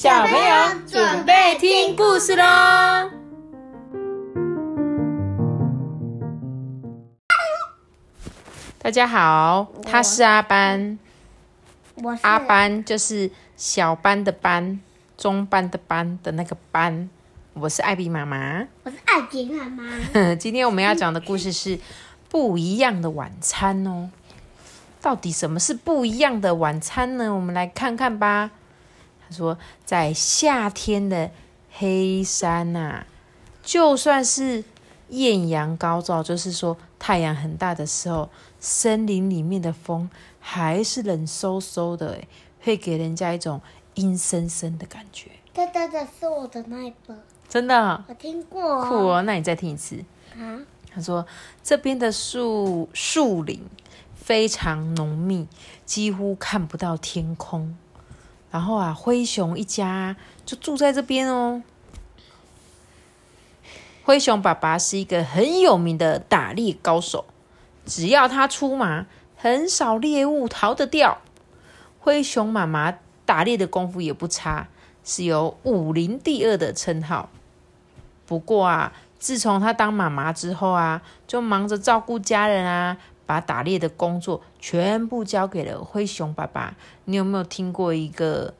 小朋友准备听故事喽！大家好，他是阿班，我是阿班就是小班的班，中班的班的那个班。我是艾比妈妈。我是艾比妈妈。今天我们要讲的故事是 不一样的晚餐哦。到底什么是不一样的晚餐呢？我们来看看吧。他说，在夏天的黑山呐、就算是艳阳高照，就是说太阳很大的时候，森林里面的风还是冷飕飕的，诶会给人家一种阴森森的感觉。这真的是我的那一本，真的啊我听过。酷哦！那你再听一次。啊！他说这边的树树林非常浓密，几乎看不到天空。然后啊，灰熊一家就住在这边哦。灰熊爸爸是一个很有名的打猎高手，只要他出马，很少猎物逃得掉。灰熊妈妈打猎的功夫也不差，是有武林第二的称号。不过啊，自从她当妈妈之后啊，就忙着照顾家人啊，把打猎的工作全部交给了灰熊爸爸。你有没有听过一个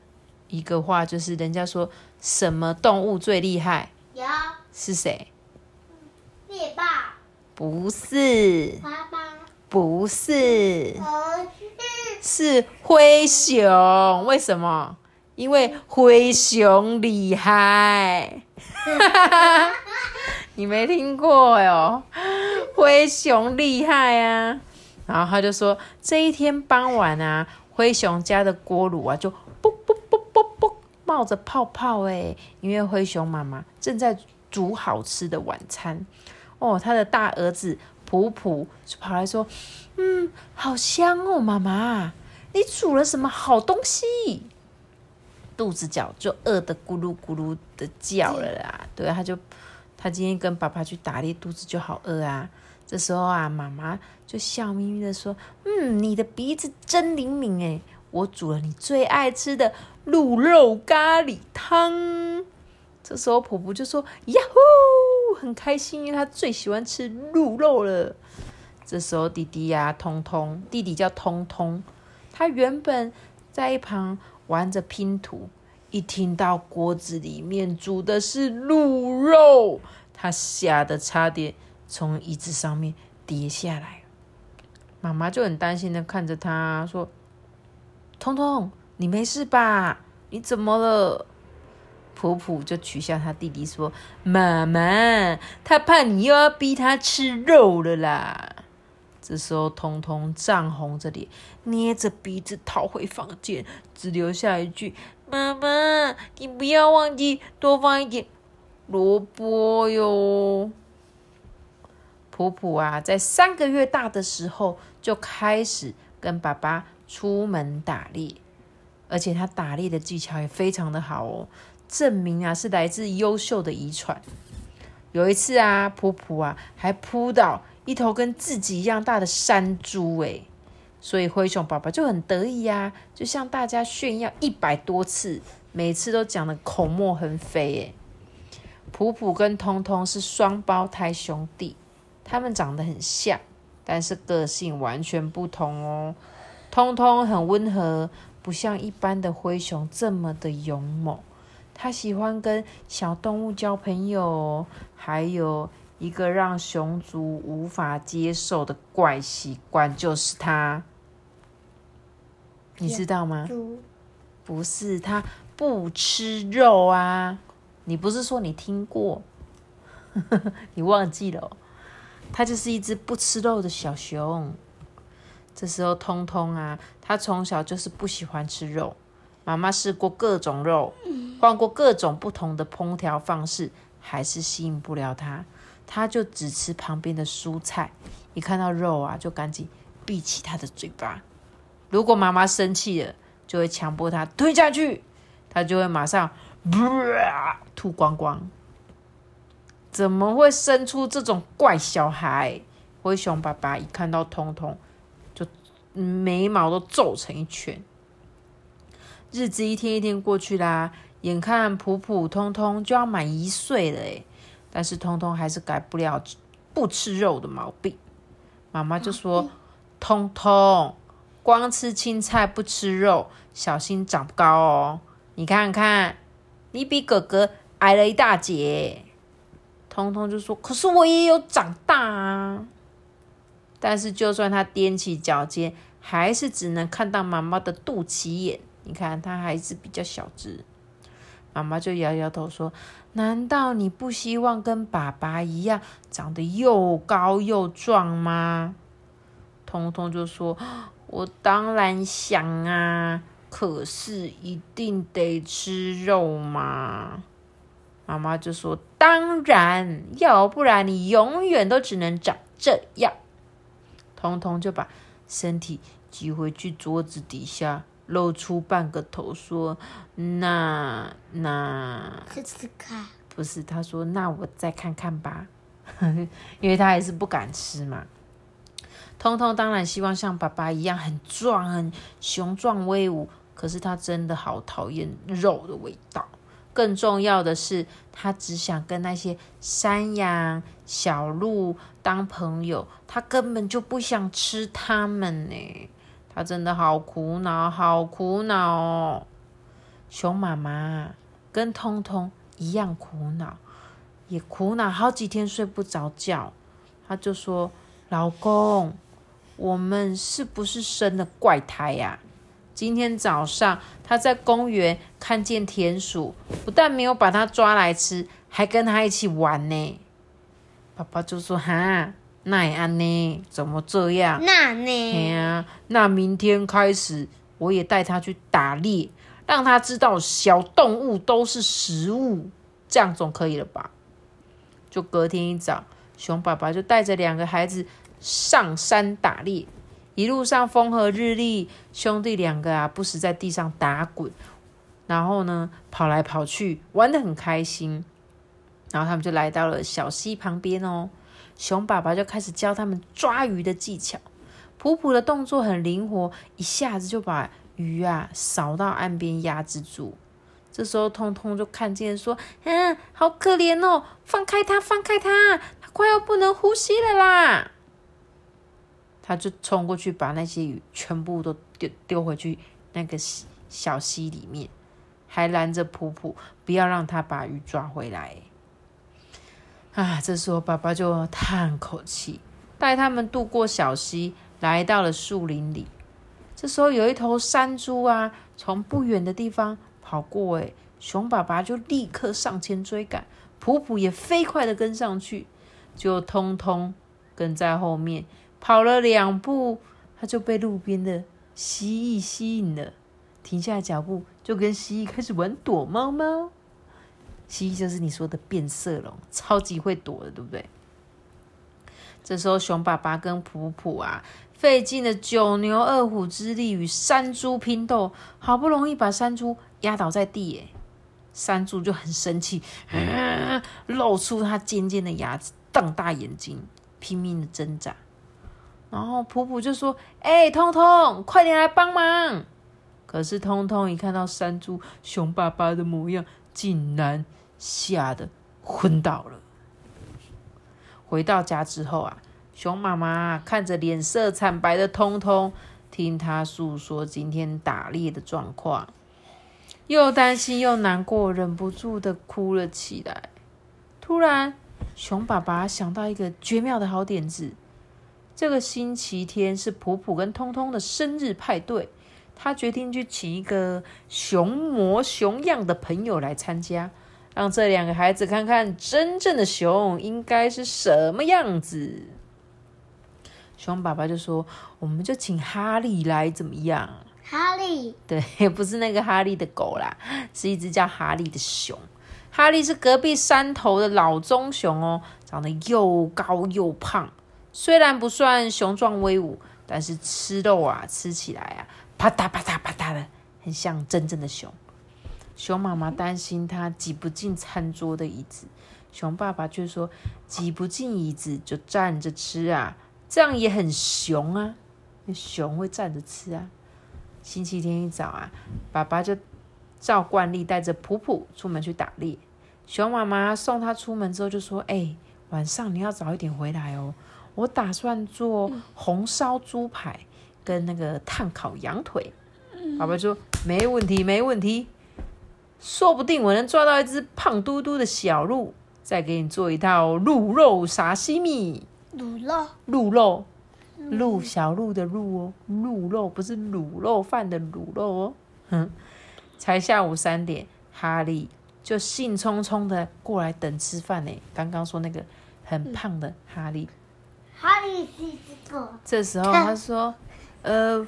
一个话，就是人家说什么动物最厉害？有是谁？猎霸、不是，花妈、不是，儿是灰熊。为什么？因为灰熊厉害。你没听过哟，灰熊厉害啊！然后他就说，这一天傍晚啊，灰熊家的锅炉啊就啵啵啵啵啵冒着泡泡哎，因为灰熊妈妈正在煮好吃的晚餐哦。他的大儿子普普就跑来说：“嗯，好香哦，妈妈，你煮了什么好东西？”肚子脚就饿得咕噜咕噜的叫了啦。对，他就他今天跟爸爸去打猎，肚子就好饿啊。这时候啊，妈妈就笑眯眯的说：“嗯，你的鼻子真灵敏诶，我煮了你最爱吃的鹿肉咖喱汤。”这时候婆婆就说：“呀呼，很开心，因为她最喜欢吃鹿肉了。”这时候弟弟呀、通通弟弟叫通通，他原本在一旁玩着拼图，一听到锅子里面煮的是鹿肉，他吓得差点从椅子上面跌下来。妈妈就很担心的看着他说：“通通，你没事吧？你怎么了？”普普就取笑他弟弟说：“妈妈，他怕你又要逼他吃肉了啦。”这时候，通通涨红着脸，捏着鼻子逃回房间，只留下一句：“妈妈，你不要忘记多放一点萝卜哟。”普普啊，在三个月大的时候就开始跟爸爸出门打猎，而且他打猎的技巧也非常的好哦，证明啊是来自优秀的遗传。有一次啊，普普啊还扑倒一头跟自己一样大的山猪，诶，所以灰熊爸爸就很得意呀、就向大家炫耀一百多次，每次都讲的口沫横飞，诶。普普跟通通是双胞胎兄弟，他们长得很像，但是个性完全不同哦。通通很温和，不像一般的灰熊这么的勇猛。他喜欢跟小动物交朋友，还有一个让熊族无法接受的怪习惯，就是他，你知道吗？猪不是，他不吃肉啊！你不是说你听过？你忘记了哦、它就是一只不吃肉的小熊。这时候，通通啊，他从小就是不喜欢吃肉。妈妈试过各种肉，换过各种不同的烹调方式，还是吸引不了他。他就只吃旁边的蔬菜，一看到肉啊，就赶紧闭起他的嘴巴。如果妈妈生气了，就会强迫他吞下去，他就会马上、吐光光。怎么会生出这种怪小孩？灰熊爸爸一看到通通，就眉毛都皱成一圈。日子一天一天过去啦，眼看普普通通就要满一岁了诶，但是通通还是改不了不吃肉的毛病。妈妈就说：“通通，光吃青菜不吃肉，小心长不高哦。你看看，你比哥哥矮了一大截。”通通就说：“可是我也有长大啊！”但是就算他踮起脚尖，还是只能看到妈妈的肚脐眼。你看，他还是比较小只。妈妈就摇摇头说：“难道你不希望跟爸爸一样长得又高又壮吗？”通通就说：“我当然想啊，可是一定得吃肉嘛？”妈妈就说：“当然，要不然你永远都只能长这样。”通通就把身体挤回去桌子底下。露出半个头，说：“那那吃吃看，不是？”他说：“那我再看看吧。”因为他还是不敢吃嘛。通通当然希望像爸爸一样很壮、很雄壮威武，可是他真的好讨厌肉的味道。更重要的是，他只想跟那些山羊、小鹿当朋友，他根本就不想吃它们呢。他真的好苦恼，好苦恼哦！熊妈妈跟通通一样苦恼，也苦恼好几天睡不着觉。他就说：“老公，我们是不是生了怪胎呀？”今天早上他在公园看见田鼠，不但没有把它抓来吃，还跟他一起玩呢。爸爸就说：“哈。”那也安呢？怎么这样？那呢？哎呀，那明天开始，我也带他去打猎，让他知道小动物都是食物，这样总可以了吧？就隔天一早，熊爸爸就带着两个孩子上山打猎，一路上风和日丽，兄弟两个啊，不时在地上打滚，然后呢，跑来跑去，玩得很开心。然后他们就来到了小溪旁边哦。熊爸爸就开始教他们抓鱼的技巧，普普的动作很灵活，一下子就把鱼啊扫到岸边压制住。这时候，通通就看见说：“嗯，好可怜哦，放开他，放开他，他快要不能呼吸了啦！”他就冲过去，把那些鱼全部都丢丢回去那个小溪里面，还拦着普普，不要让他把鱼抓回来。啊！这时候爸爸就叹口气，带他们渡过小溪，来到了树林里。这时候有一头山猪啊，从不远的地方跑过，哎，熊爸爸就立刻上前追赶，普普也飞快的跟上去，就通通跟在后面。跑了两步，他就被路边的蜥蜴吸引了，停下脚步，就跟蜥蜴开始玩躲猫猫。蜥蜴就是你说的变色龙，超级会躲的，对不对？这时候熊爸爸跟普普啊，费尽了九牛二虎之力与山猪拼斗，好不容易把山猪压倒在地，哎，山猪就很生气，露出它尖尖的牙齿，瞪大眼睛，拼命的挣扎。然后普普就说：“哎，通通，快点来帮忙！”可是通通一看到山猪熊爸爸的模样，竟然。吓得昏倒了。回到家之后啊，熊妈妈看着脸色惨白的通通，听他诉说今天打猎的状况，又担心又难过，忍不住的哭了起来。突然，熊爸爸想到一个绝妙的好点子。这个星期天是普普跟通通的生日派对，他决定去请一个熊模熊样的朋友来参加。让这两个孩子看看真正的熊应该是什么样子。熊爸爸就说：“我们就请哈利来，怎么样？”哈利，对，不是那个哈利的狗啦，是一只叫哈利的熊。哈利是隔壁山头的老棕熊哦，长得又高又胖，虽然不算雄壮威武，但是吃肉啊，吃起来啊，啪嗒啪嗒啪嗒的，很像真正的熊。熊妈妈担心它挤不进餐桌的椅子，熊爸爸却说：“挤不进椅子就站着吃啊，这样也很熊啊。熊会站着吃啊。”星期天一早啊，爸爸就照惯例带着普普出门去打猎。熊妈妈送他出门之后就说：“哎，晚上你要早一点回来哦，我打算做红烧猪排跟那个炭烤羊腿。”爸爸说：“没问题，没问题，说不定我能抓到一只胖嘟嘟的小鹿，再给你做一套鹿肉沙西米。卤肉，鹿肉，鹿小鹿的鹿哦，鹿肉不是卤肉饭的卤肉哦。哼，才下午三点，哈利就兴冲冲的过来等吃饭呢。刚刚说那个很胖的哈利，这个，这时候他说：“呃，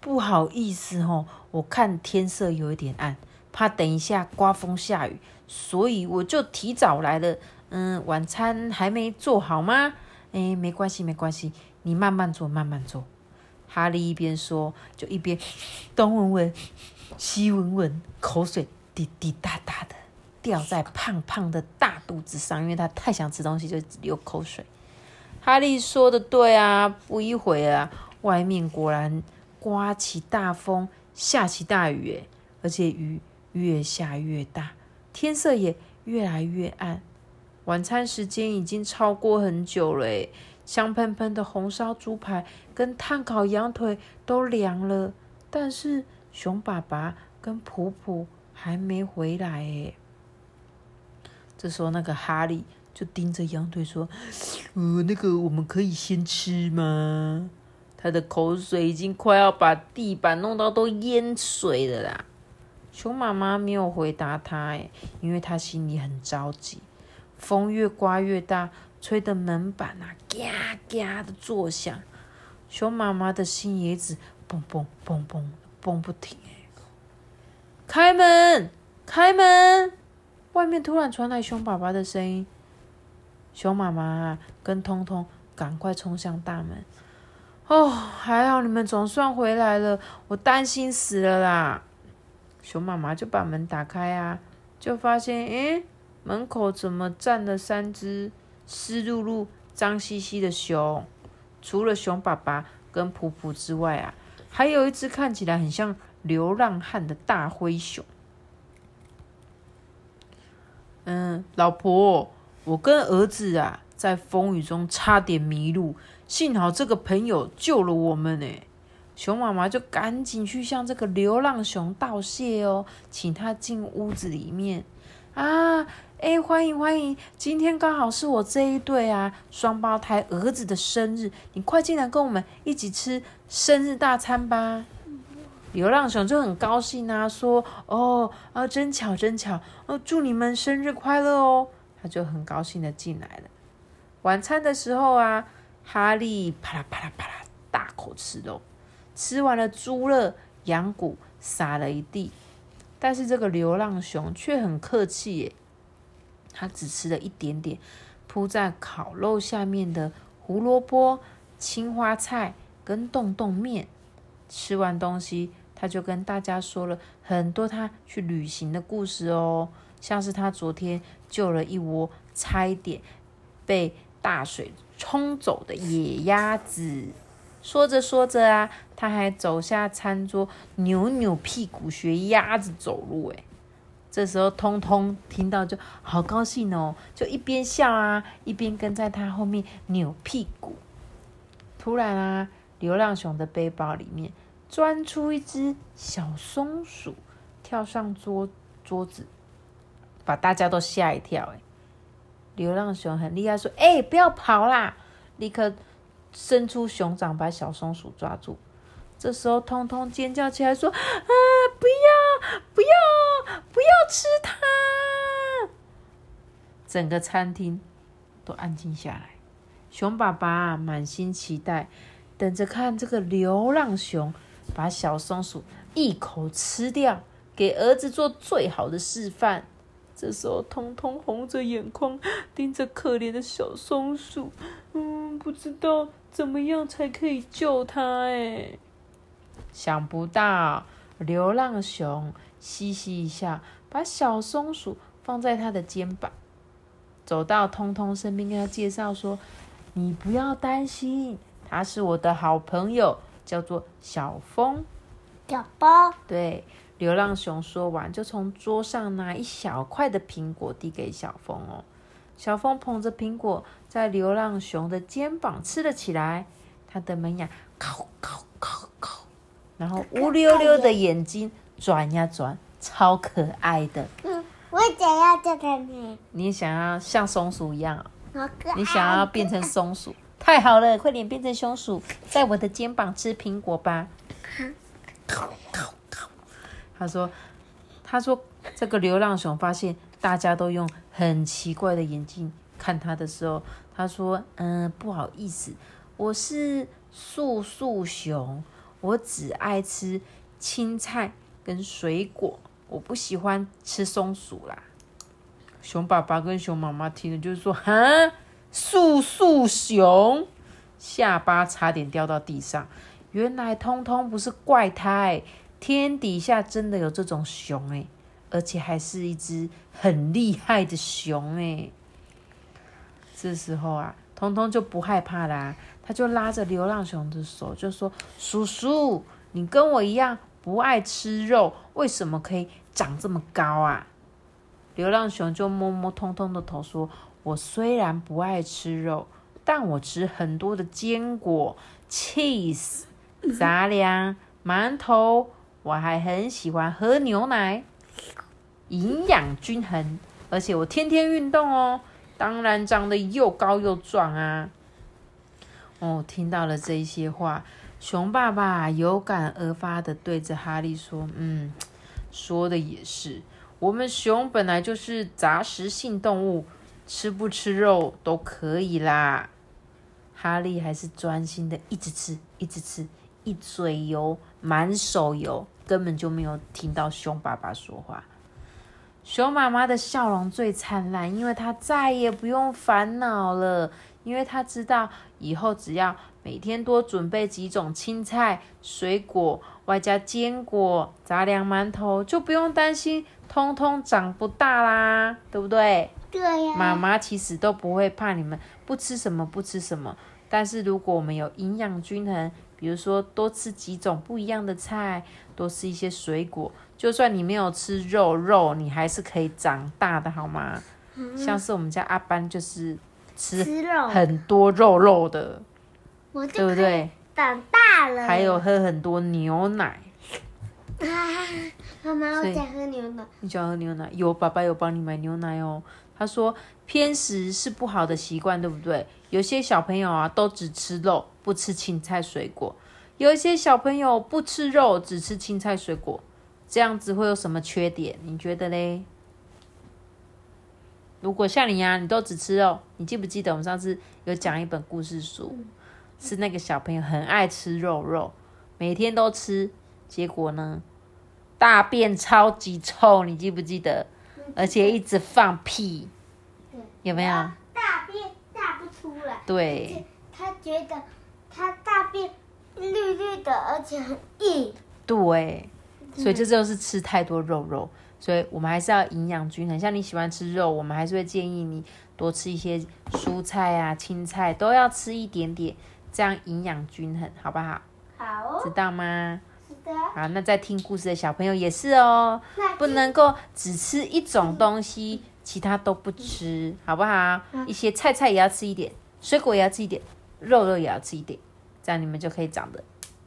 不好意思哦，我看天色有一点暗，怕等一下刮风下雨，所以我就提早来了。嗯，晚餐还没做好吗？哎，没关系，没关系，你慢慢做，慢慢做。”哈利一边说，就一边 东闻闻、西闻闻，口水滴滴答答的掉在胖胖的大肚子上，因为他太想吃东西，就流口水。哈利说的对啊，不一会啊，外面果然刮起大风，下起大雨，诶，而且雨越下越大，天色也越来越暗。晚餐时间已经超过很久了，诶，香喷喷的红烧猪排跟炭烤羊腿都凉了，但是熊爸爸跟普普还没回来，诶。这时候，那个哈利就盯着羊腿说：“呃，那个我们可以先吃吗？”他的口水已经快要把地板弄到都淹水了啦。熊妈妈没有回答他，哎，因为他心里很着急。风越刮越大，吹得门板啊嘎嘎的作响。熊妈妈的心也一直蹦蹦蹦蹦蹦不停，哎，开门，开门！外面突然传来熊爸爸的声音，熊妈妈跟通通赶快冲向大门。哦，还好你们总算回来了，我担心死了啦！熊妈妈就把门打开啊，就发现，诶，门口怎么站了三只湿漉漉、脏兮兮的熊？除了熊爸爸跟普普之外啊，还有一只看起来很像流浪汉的大灰熊。嗯，老婆，我跟儿子啊，在风雨中差点迷路，幸好这个朋友救了我们呢。熊妈妈就赶紧去向这个流浪熊道谢哦，请他进屋子里面啊。哎，欢迎欢迎，今天刚好是我这一对啊双胞胎儿子的生日，你快进来跟我们一起吃生日大餐吧。流浪熊就很高兴啊，说：“哦啊，真巧真巧，哦，祝你们生日快乐哦！”他就很高兴的进来了。晚餐的时候啊，哈利啪啦啪啦啪啦大口吃肉，吃完了猪肉、羊骨，撒了一地。但是这个流浪熊却很客气耶，他只吃了一点点铺在烤肉下面的胡萝卜、青花菜跟冻冻面。吃完东西。他就跟大家说了很多他去旅行的故事哦，像是他昨天救了一窝差一点被大水冲走的野鸭子。说着说着啊，他还走下餐桌，扭扭屁股学鸭子走路。诶这时候通通听到就好高兴哦，就一边笑啊，一边跟在他后面扭屁股。突然啊，流浪熊的背包里面。钻出一只小松鼠，跳上桌桌子，把大家都吓一跳。哎，流浪熊很厉害，说：“哎，不要跑啦！”立刻伸出熊掌把小松鼠抓住。这时候，通通尖叫起来说：“啊，不要，不要，不要吃它！”整个餐厅都安静下来。熊爸爸满心期待，等着看这个流浪熊。把小松鼠一口吃掉，给儿子做最好的示范。这时候，通通红着眼眶盯着可怜的小松鼠，嗯，不知道怎么样才可以救它。哎，想不到流浪熊嘻嘻一笑，把小松鼠放在他的肩膀，走到通通身边，跟他介绍说：“你不要担心，他是我的好朋友。”叫做小风，小风对，流浪熊说完，就从桌上拿一小块的苹果递给小峰哦。小峰捧着苹果，在流浪熊的肩膀吃了起来。他的门牙靠靠靠靠，然后乌溜溜的眼睛转呀转，超可爱的。嗯，我想要这个呢。你想要像松鼠一样哦？好可爱。你想要变成松鼠？太好了，快点变成松鼠，在我的肩膀吃苹果吧。烤烤烤。他说：“他说这个流浪熊发现大家都用很奇怪的眼睛看他的时候，他说：‘嗯，不好意思，我是素素熊，我只爱吃青菜跟水果，我不喜欢吃松鼠啦。’熊爸爸跟熊妈妈听了就是说：‘哈，素素熊，下巴差点掉到地上。原来通通不是怪胎。’天底下真的有这种熊哎，而且还是一只很厉害的熊哎。这时候啊，通通就不害怕啦，他就拉着流浪熊的手，就说：“叔叔，你跟我一样不爱吃肉，为什么可以长这么高啊？”流浪熊就摸摸通通的头，说：“我虽然不爱吃肉，但我吃很多的坚果、cheese、杂粮、馒头。”我还很喜欢喝牛奶，营养均衡，而且我天天运动哦，当然长得又高又壮啊。哦，听到了这些话，熊爸爸有感而发的对着哈利说：“嗯，说的也是，我们熊本来就是杂食性动物，吃不吃肉都可以啦。”哈利还是专心的一直吃，一直吃，一嘴油，满手油。根本就没有听到熊爸爸说话。熊妈妈的笑容最灿烂，因为她再也不用烦恼了。因为她知道以后只要每天多准备几种青菜、水果，外加坚果、杂粮、馒头，就不用担心通通长不大啦，对不对？对呀。妈妈其实都不会怕你们不吃什么不吃什么，但是如果我们有营养均衡，比如说多吃几种不一样的菜。多吃一些水果，就算你没有吃肉肉，你还是可以长大的，好吗？像是我们家阿班就是吃很多肉肉的，对不对？长大了，还有喝很多牛奶。妈妈，我想喝牛奶。你想喝牛奶？有爸爸有帮你买牛奶哦。他说偏食是不好的习惯，对不对？有些小朋友啊，都只吃肉，不吃青菜水果。有一些小朋友不吃肉，只吃青菜水果，这样子会有什么缺点？你觉得嘞？如果像你呀，你都只吃肉，你记不记得我们上次有讲一本故事书，是那个小朋友很爱吃肉肉，每天都吃，结果呢，大便超级臭，你记不记得？而且一直放屁，有没有？大便大不出来。对。他觉得他大便。绿绿的，而且很硬。对，所以这就是吃太多肉肉，所以我们还是要营养均衡。像你喜欢吃肉，我们还是会建议你多吃一些蔬菜啊、青菜，都要吃一点点，这样营养均衡，好不好？好，知道吗？好，那在听故事的小朋友也是哦，不能够只吃一种东西，其他都不吃，好不好？一些菜菜也要吃一点，水果也要吃一点，肉肉也要吃一点。这样你们就可以长得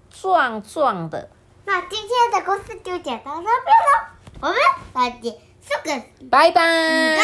壮壮的。那今天的故事就讲到这边喽，我们再见，苏格，拜拜。